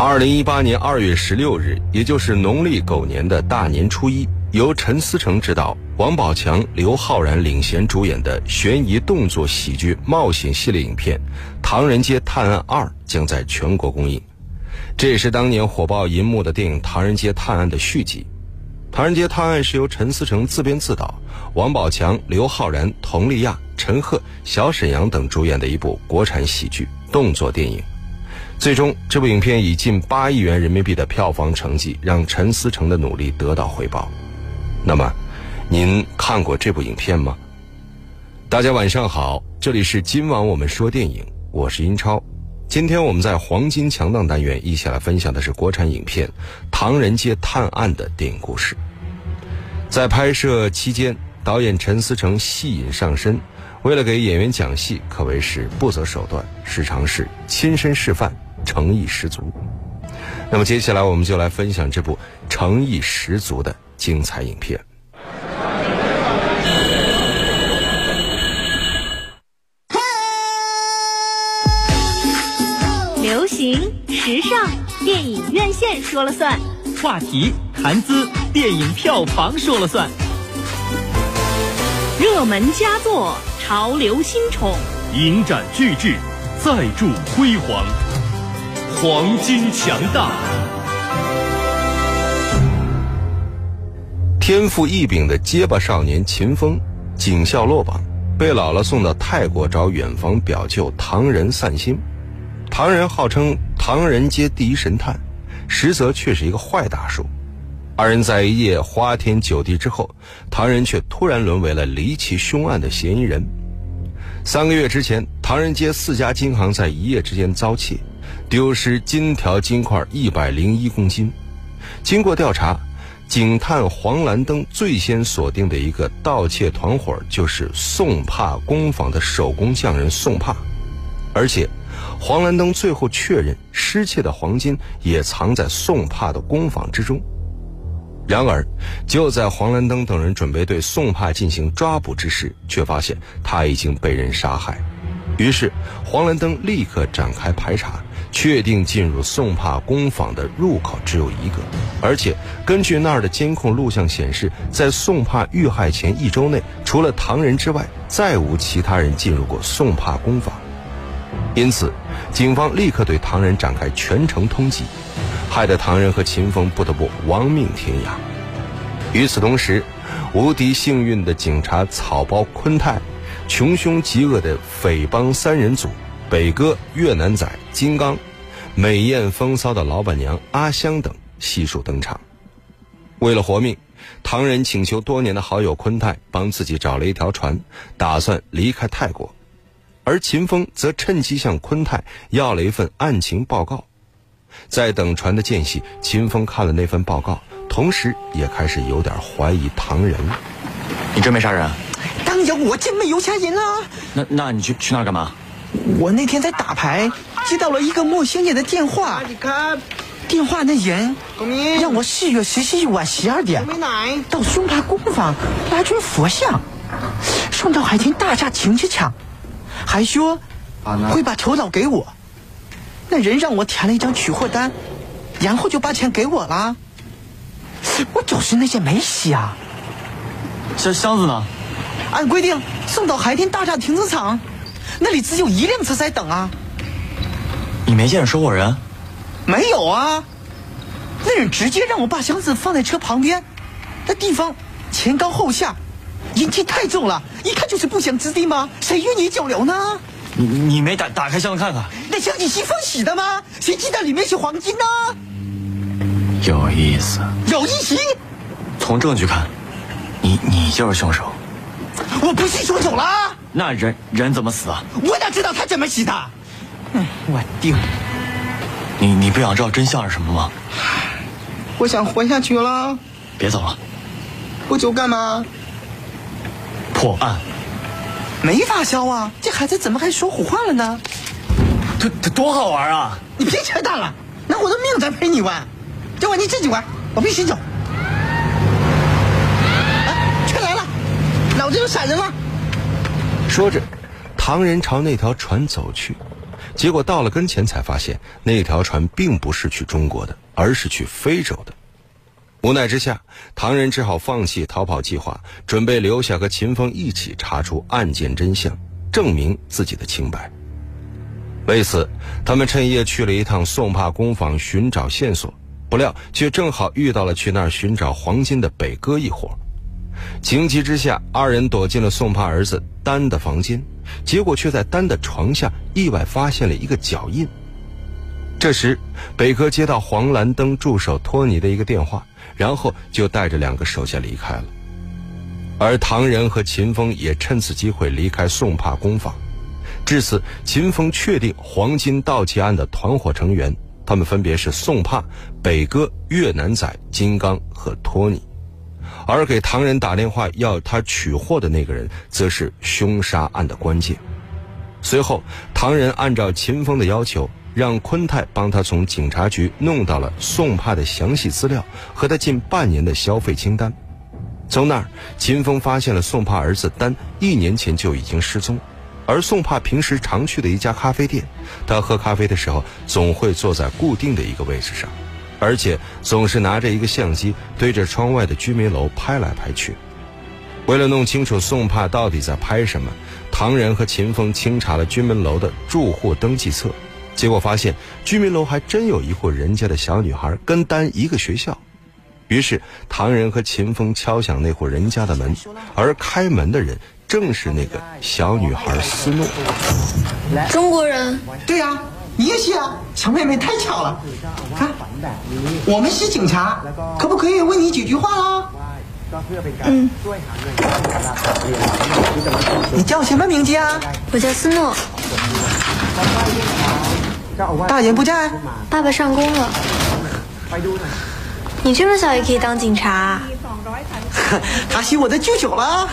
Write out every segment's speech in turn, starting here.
二零一八年二月十六日，也就是农历狗年的大年初一，由陈思诚执导、王宝强、刘昊然领衔主演的悬疑动作喜剧冒险系列影片《唐人街探案二》将在全国公映。这也是当年火爆银幕的电影《唐人街探案》的续集。《唐人街探案》是由陈思诚自编自导，王宝强、刘昊然、佟丽娅、陈赫、小沈阳等主演的一部国产喜剧动作电影。最终，这部影片以近八亿元人民币的票房成绩，让陈思诚的努力得到回报。那么，您看过这部影片吗？大家晚上好，这里是今晚我们说电影，我是英超。今天我们在黄金强档单元一起来分享的是国产影片《唐人街探案》的电影故事。在拍摄期间，导演陈思诚戏瘾上身，为了给演员讲戏，可谓是不择手段，时常是亲身示范。诚意十足。那么接下来我们就来分享这部诚意十足的精彩影片。流行时尚，电影院线说了算；话题谈资，电影票房说了算；热门佳作，潮流新宠，影展巨制，再铸辉煌。黄金强大，天赋异禀的结巴少年秦风，警校落榜，被姥姥送到泰国找远房表舅唐仁散心。唐仁号称唐人街第一神探，实则却是一个坏大叔。二人在一夜花天酒地之后，唐仁却突然沦为了离奇凶案的嫌疑人。三个月之前，唐人街四家金行在一夜之间遭窃。丢失金条金块一百零一公斤。经过调查，警探黄兰登最先锁定的一个盗窃团伙就是宋帕工坊的手工匠人宋帕，而且黄兰登最后确认失窃的黄金也藏在宋帕的工坊之中。然而，就在黄兰登等人准备对宋帕进行抓捕之时，却发现他已经被人杀害。于是，黄兰登立刻展开排查。确定进入宋帕工坊的入口只有一个，而且根据那儿的监控录像显示，在宋帕遇害前一周内，除了唐人之外，再无其他人进入过宋帕工坊。因此，警方立刻对唐人展开全城通缉，害得唐人和秦风不得不亡命天涯。与此同时，无敌幸运的警察草包昆泰，穷凶极恶的匪帮三人组。北哥、越南仔、金刚，美艳风骚的老板娘阿香等悉数登场。为了活命，唐人请求多年的好友昆泰帮自己找了一条船，打算离开泰国。而秦风则趁机向昆泰要了一份案情报告。在等船的间隙，秦风看了那份报告，同时也开始有点怀疑唐人。你真没杀人？当然，我真没有杀人啊！那那你去去那儿干嘛？我那天在打牌，接到了一个陌生人的电话。电话那人让我四月十四日晚十二点到松帕工坊拿尊佛像，送到海天大厦停车场，还说会把酬劳给我。那人让我填了一张取货单，然后就把钱给我了。我就是那些没洗啊。这箱子呢？按规定送到海天大厦停车场。那里只有一辆车在等啊！你没见着收货人？没有啊！那人直接让我把箱子放在车旁边，那地方前高后下，阴气太重了，一看就是不祥之地嘛？谁与你交流呢？你你没打打开箱子看看？那箱子是封洗的吗？谁知道里面是黄金呢？有意思。有意思。从证据看，你你就是凶手。我不是凶手了。那人人怎么死啊？我哪知道他怎么死的？嗯，我定。你你不想知道真相是什么吗？我想活下去了。别走了。不走干嘛？破案。没法消啊！这孩子怎么还说胡话了呢？他他多好玩啊！你别扯淡了，拿我的命在陪你玩。这玩你自己玩，我必须走。啊，车来了，老子有闪人了。说着，唐人朝那条船走去，结果到了跟前才发现，那条船并不是去中国的，而是去非洲的。无奈之下，唐人只好放弃逃跑计划，准备留下和秦风一起查出案件真相，证明自己的清白。为此，他们趁夜去了一趟宋帕工坊寻找线索，不料却正好遇到了去那儿寻找黄金的北哥一伙。情急之下，二人躲进了宋帕儿子丹的房间，结果却在丹的床下意外发现了一个脚印。这时，北哥接到黄兰登助手托尼的一个电话。然后就带着两个手下离开了，而唐仁和秦风也趁此机会离开宋帕工坊。至此，秦风确定黄金盗窃案的团伙成员，他们分别是宋帕、北哥、越南仔、金刚和托尼，而给唐仁打电话要他取货的那个人，则是凶杀案的关键。随后，唐仁按照秦风的要求。让昆泰帮他从警察局弄到了宋帕的详细资料和他近半年的消费清单。从那儿，秦风发现了宋帕儿子丹一年前就已经失踪，而宋帕平时常去的一家咖啡店，他喝咖啡的时候总会坐在固定的一个位置上，而且总是拿着一个相机对着窗外的居民楼拍来拍去。为了弄清楚宋帕到底在拍什么，唐人和秦风清查了居民楼的住户登记册。结果发现，居民楼还真有一户人家的小女孩跟丹一个学校。于是，唐人和秦风敲响那户人家的门，而开门的人正是那个小女孩思诺。中国人？对呀，你也是啊，小妹妹太巧了。看，我们是警察，可不可以问你几句话啊？嗯。你叫什么名字啊？我叫斯诺。大人不在，爸爸上工了。你这么小也可以当警察？他是我的舅舅了。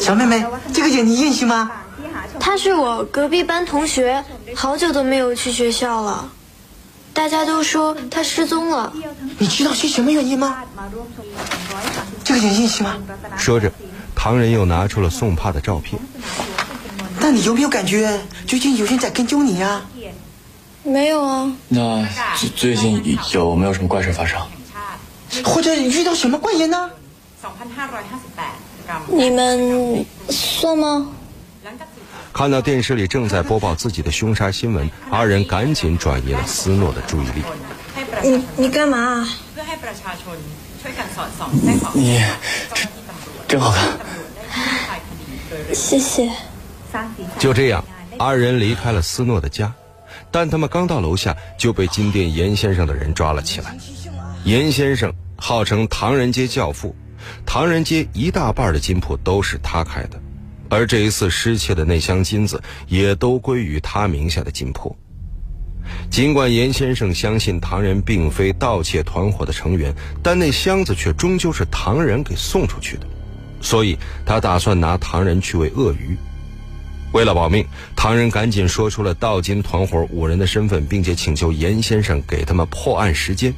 小妹妹，这个人你认识吗？他是我隔壁班同学，好久都没有去学校了。大家都说他失踪了。你知道是什么原因吗？这个人认识吗？说着。唐人又拿出了宋帕的照片。那你有没有感觉最近有人在跟踪你呀？没有啊。那最最近有没有什么怪事发生？或者遇到什么怪人呢？你们算吗？看到电视里正在播报自己的凶杀新闻，二人赶紧转移了斯诺的注意力。你你干嘛？你。真好看，谢谢。就这样，二人离开了斯诺的家，但他们刚到楼下就被金店严先生的人抓了起来。严先生号称唐人街教父，唐人街一大半的金铺都是他开的，而这一次失窃的那箱金子也都归于他名下的金铺。尽管严先生相信唐人并非盗窃团伙的成员，但那箱子却终究是唐人给送出去的。所以他打算拿唐人去喂鳄鱼。为了保命，唐人赶紧说出了盗金团伙五人的身份，并且请求严先生给他们破案时间。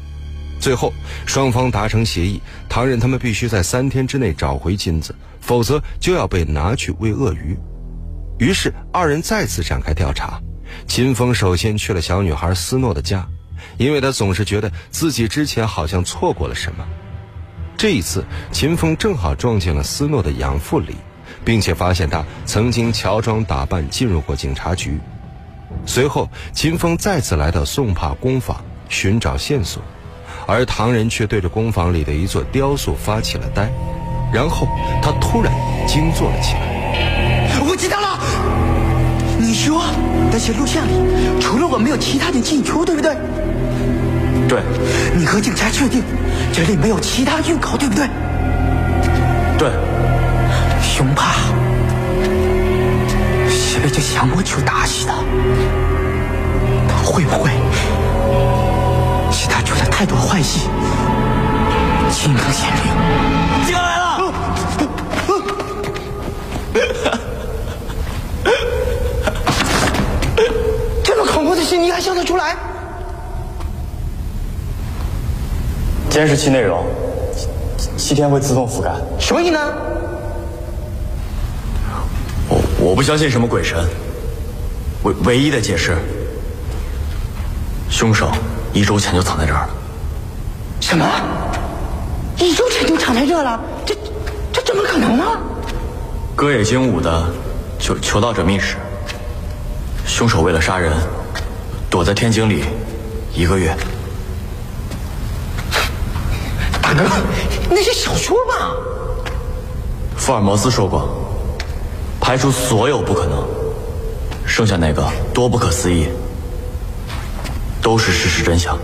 最后，双方达成协议，唐人他们必须在三天之内找回金子，否则就要被拿去喂鳄鱼。于是，二人再次展开调查。秦风首先去了小女孩斯诺的家，因为他总是觉得自己之前好像错过了什么。这一次，秦风正好撞见了斯诺的养父李，并且发现他曾经乔装打扮进入过警察局。随后，秦风再次来到宋帕工坊寻找线索，而唐人却对着工坊里的一座雕塑发起了呆，然后他突然惊坐了起来。我知道了，你说那些录像里除了我没有其他人进出，对不对？对，你和警察确定这里没有其他入口，对不对？对，熊怕是被这降魔球打死的，他会不会太多坏事，心疼显灵？进来了！这么恐怖的事，你还笑得出来？监视器内容七天会自动覆盖，什么意思？我我？不相信什么鬼神，唯唯一的解释，凶手一周前就藏在这儿了。什么？一周前就藏在这了？这这怎么可能呢？歌野精武的求求道者秘史，凶手为了杀人，躲在天井里一个月。大哥，那是小说吧？福尔摩斯说过，排除所有不可能，剩下那个多不可思议，都是事实真相。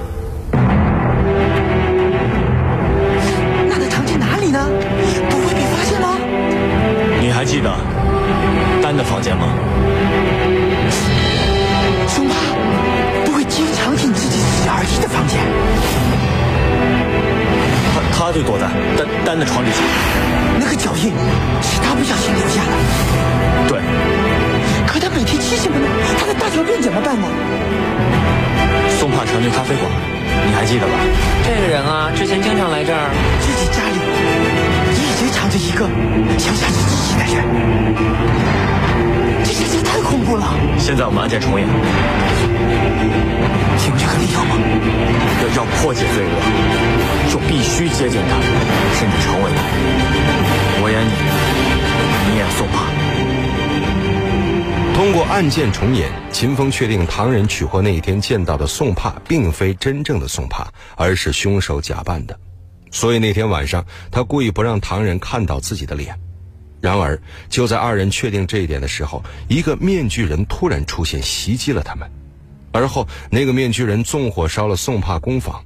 就躲在丹丹的床底下。那个脚印是他不小心留下的。对，可他每天吃什么呢？他的大小便怎么办呢？松帕常去咖啡馆，你还记得吧？这个人啊，之前经常来这儿。自己家里一直藏着一个想杀死自己的人，太恐怖了。现在我们案件重演，有这个理由吗？要要破解罪恶，就必须接近他，甚至成为他。我演你，你演宋帕。通过案件重演，秦风确定唐人取货那一天见到的宋帕并非真正的宋帕，而是凶手假扮的。所以那天晚上，他故意不让唐人看到自己的脸。然而，就在二人确定这一点的时候，一个面具人突然出现，袭击了他们。而后，那个面具人纵火烧了宋帕工坊。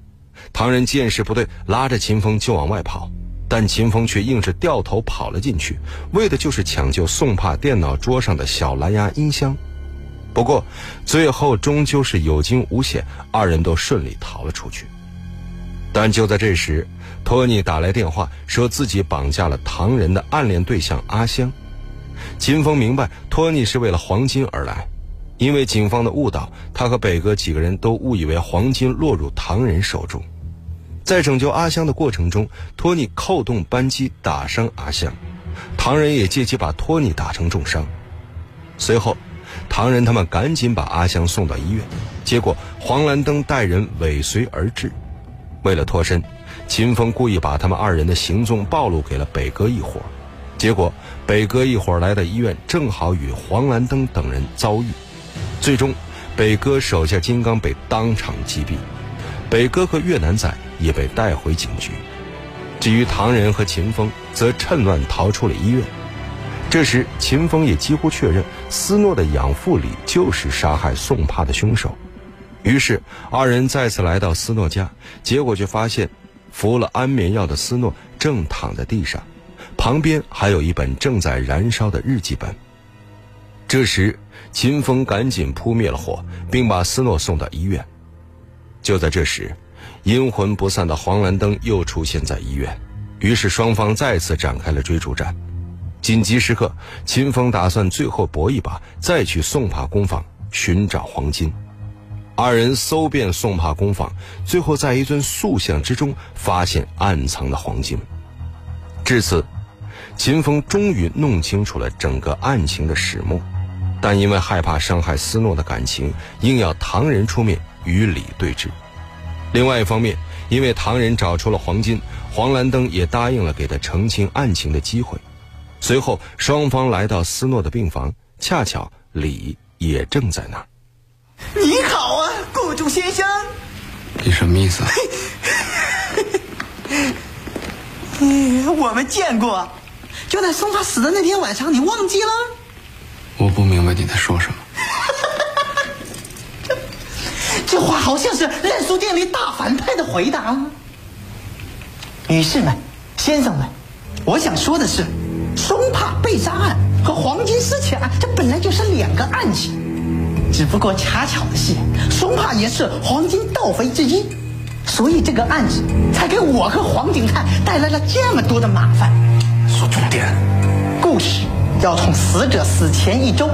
唐人见势不对，拉着秦风就往外跑，但秦风却硬是掉头跑了进去，为的就是抢救宋帕电脑桌上的小蓝牙音箱。不过，最后终究是有惊无险，二人都顺利逃了出去。但就在这时，托尼打来电话，说自己绑架了唐人的暗恋对象阿香。秦风明白，托尼是为了黄金而来，因为警方的误导，他和北哥几个人都误以为黄金落入唐人手中。在拯救阿香的过程中，托尼扣动扳机打伤阿香，唐人也借机把托尼打成重伤。随后，唐人他们赶紧把阿香送到医院，结果黄兰登带人尾随而至。为了脱身，秦风故意把他们二人的行踪暴露给了北哥一伙，结果北哥一伙来到医院，正好与黄兰登等人遭遇，最终北哥手下金刚被当场击毙，北哥和越南仔也被带回警局。至于唐人和秦风，则趁乱逃出了医院。这时，秦风也几乎确认斯诺的养父李就是杀害宋帕的凶手。于是，二人再次来到斯诺家，结果却发现，服了安眠药的斯诺正躺在地上，旁边还有一本正在燃烧的日记本。这时，秦风赶紧扑灭了火，并把斯诺送到医院。就在这时，阴魂不散的黄兰登又出现在医院，于是双方再次展开了追逐战。紧急时刻，秦风打算最后搏一把，再去宋帕工坊寻找黄金。二人搜遍宋帕工坊，最后在一尊塑像之中发现暗藏的黄金。至此，秦风终于弄清楚了整个案情的始末，但因为害怕伤害斯诺的感情，硬要唐人出面与李对峙。另外一方面，因为唐人找出了黄金，黄兰登也答应了给他澄清案情的机会。随后，双方来到斯诺的病房，恰巧李也正在那儿。你好啊，雇主先生。你什么意思？嗯，我们见过，就在松发死的那天晚上，你忘记了？我不明白你在说什么。这 这话好像是烂书店里大反派的回答。女士们、先生们，我想说的是，松帕被杀案和黄金失窃案，这本来就是两个案情。只不过恰巧的是，松帕也是黄金盗匪之一，所以这个案子才给我和黄警探带来了这么多的麻烦。说重点，故事要从死者死前一周，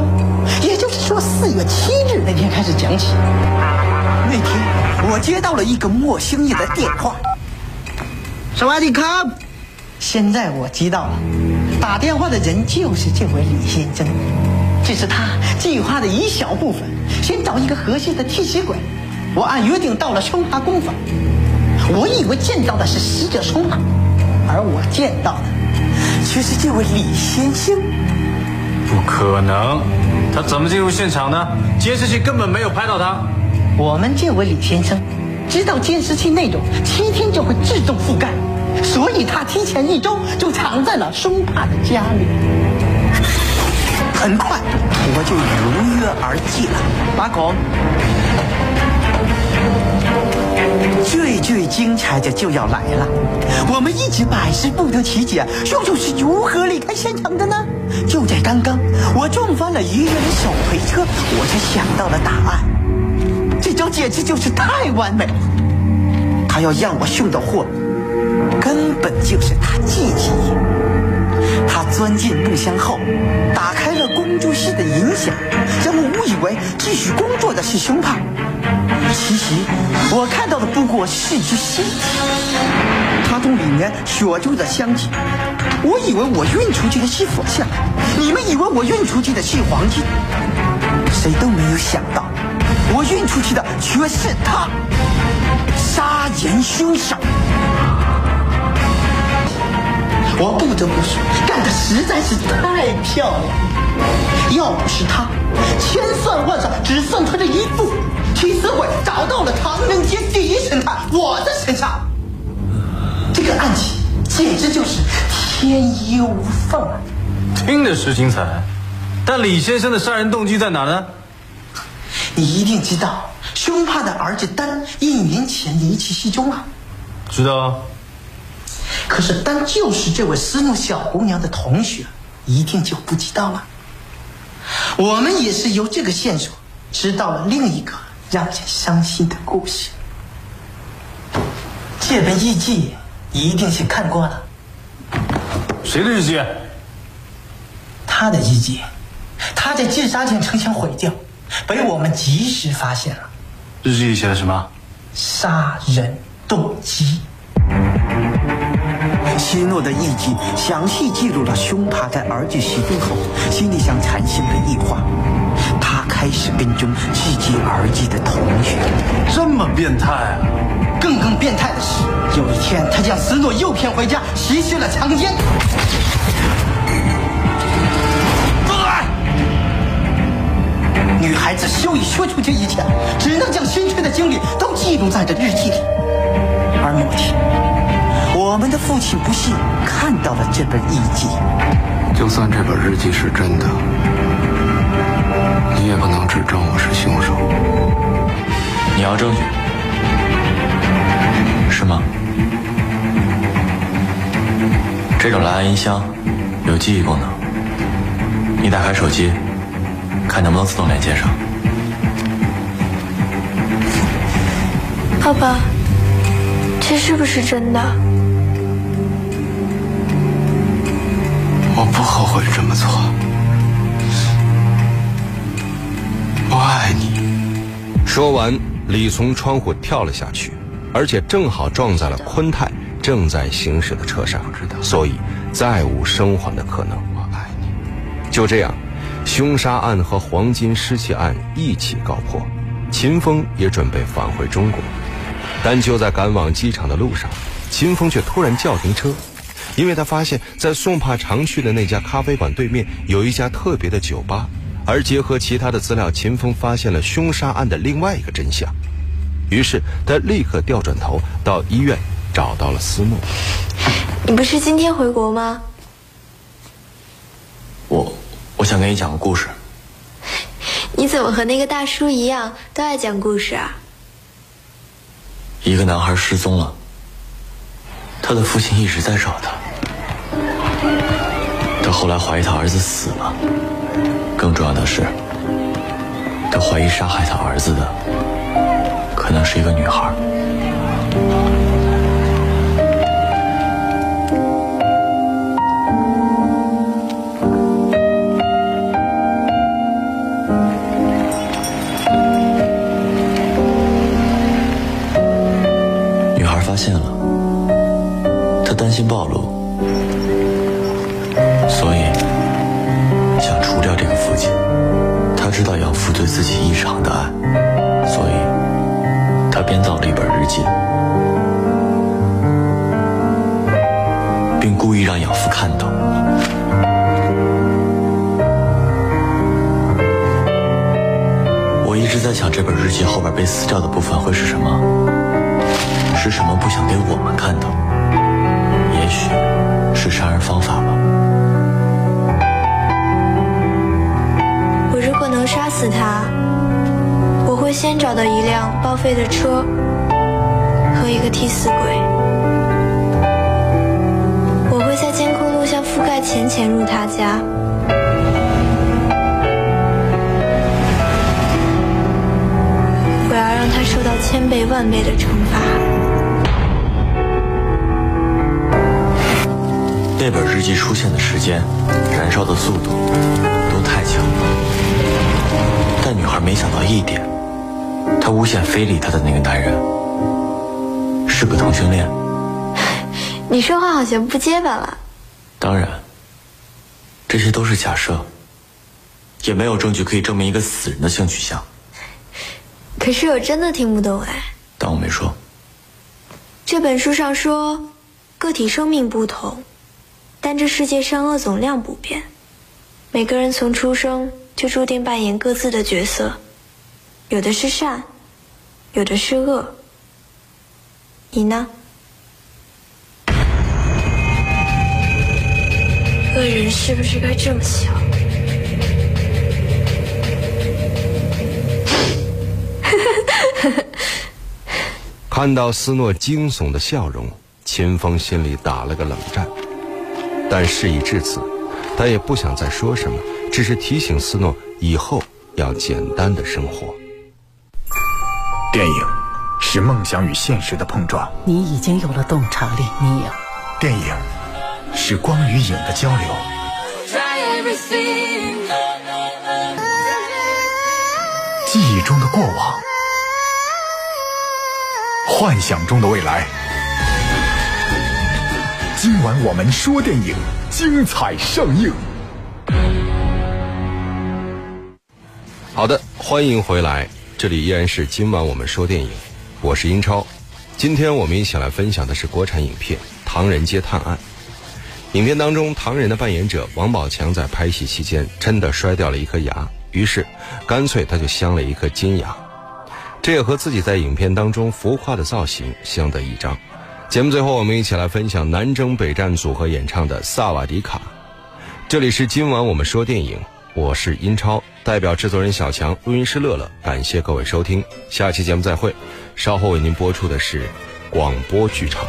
也就是说四月七日那天开始讲起。那天我接到了一个莫兴业的电话。萨瓦迪卡！现在我知道了，打电话的人就是这位李先生。这是他计划的一小部分，先找一个合适的替血鬼。我按约定到了松帕工坊，我以为见到的是死者松帕，而我见到的却是这位李先生。不可能，他怎么进入现场呢？监视器根本没有拍到他。我们这位李先生知道监视器内容七天就会自动覆盖，所以他提前一周就藏在了松帕的家里。很快我就如约而至了，马孔。最最精彩的就要来了，我们一直百思不得其解，凶手是如何离开现场的呢？就在刚刚，我撞翻了医院的手推车，我才想到了答案。这招简直就是太完美了！他要让我送的货，根本就是他自己。他钻进木箱后，打开了工作室的影响，让我误以为继续工作的是凶帕。其实我看到的不过是一具尸体。他从里面锁住的香气，我以为我运出去的是佛像，你们以为我运出去的是黄金，谁都没有想到，我运出去的却是他，杀人凶手。我不得不说，干的实在是太漂亮了。要不是他，千算万算只算他这一步，替死鬼找到了唐人街第一神探我的身上。这个案情简直就是天衣无缝啊！听着是精彩，但李先生的杀人动机在哪呢？你一定知道，凶怕的儿子丹一年前离奇失踪了。知道。可是丹就是这位思诺小姑娘的同学，一定就不知道了。我们也是由这个线索知道了另一个让人伤心的故事。这本日记一定是看过了。谁的日记？他的日记。他在自杀前曾想毁掉，被我们及时发现了。日记里写的什么？杀人动机。希诺的日记详细记录了凶帕在儿子失踪后心里想产生的异化，他开始跟踪自己儿子的同学，这么变态啊！更更变态的是，有一天他将斯诺诱骗回家，实施了强奸。女孩子羞于说出这一切，只能将心碎的经历都记录在这日记里，而某天。我们的父亲不幸看到了这本日记。就算这本日记是真的，你也不能指证我是凶手。你要证据，是吗？这种蓝牙音箱有记忆功能，你打开手机，看能不能自动连接上。爸爸，这是不是真的？我不后悔这么做，我爱你。说完，李从窗户跳了下去，而且正好撞在了昆泰正在行驶的车上，所以再无生还的可能。我爱你。就这样，凶杀案和黄金失窃案一起告破，秦风也准备返回中国，但就在赶往机场的路上，秦风却突然叫停车。因为他发现，在宋帕常去的那家咖啡馆对面有一家特别的酒吧，而结合其他的资料，秦风发现了凶杀案的另外一个真相。于是他立刻调转头到医院，找到了思诺。你不是今天回国吗？我我想跟你讲个故事。你怎么和那个大叔一样，都爱讲故事啊？一个男孩失踪了。他的父亲一直在找他，他后来怀疑他儿子死了，更重要的是，他怀疑杀害他儿子的可能是一个女孩。是什么不想给我们看的？也许是杀人方法吧。我如果能杀死他，我会先找到一辆报废的车和一个替死鬼。我会在监控录像覆盖前潜入他家。我要让他受到千倍万倍的惩罚。那本日记出现的时间、燃烧的速度都太强了，但女孩没想到一点，她诬陷非礼她的那个男人是个同性恋。你说话好像不结巴了。当然，这些都是假设，也没有证据可以证明一个死人的性取向。可是我真的听不懂哎。当我没说。这本书上说，个体生命不同，但这世界上恶总量不变。每个人从出生就注定扮演各自的角色，有的是善，有的是恶。你呢？恶人是不是该这么想？看到斯诺惊悚的笑容，秦风心里打了个冷战。但事已至此，他也不想再说什么，只是提醒斯诺以后要简单的生活。电影是梦想与现实的碰撞。你已经有了洞察力，你有。电影是光与影的交流。记忆中的过往，幻想中的未来。今晚我们说电影，精彩上映。好的，欢迎回来，这里依然是今晚我们说电影，我是英超。今天我们一起来分享的是国产影片《唐人街探案》。影片当中，唐人的扮演者王宝强在拍戏期间真的摔掉了一颗牙，于是干脆他就镶了一颗金牙，这也和自己在影片当中浮夸的造型相得益彰。节目最后，我们一起来分享南征北战组合演唱的《萨瓦迪卡》。这里是今晚我们说电影，我是英超，代表制作人小强，录音师乐乐，感谢各位收听，下期节目再会。稍后为您播出的是广播剧场。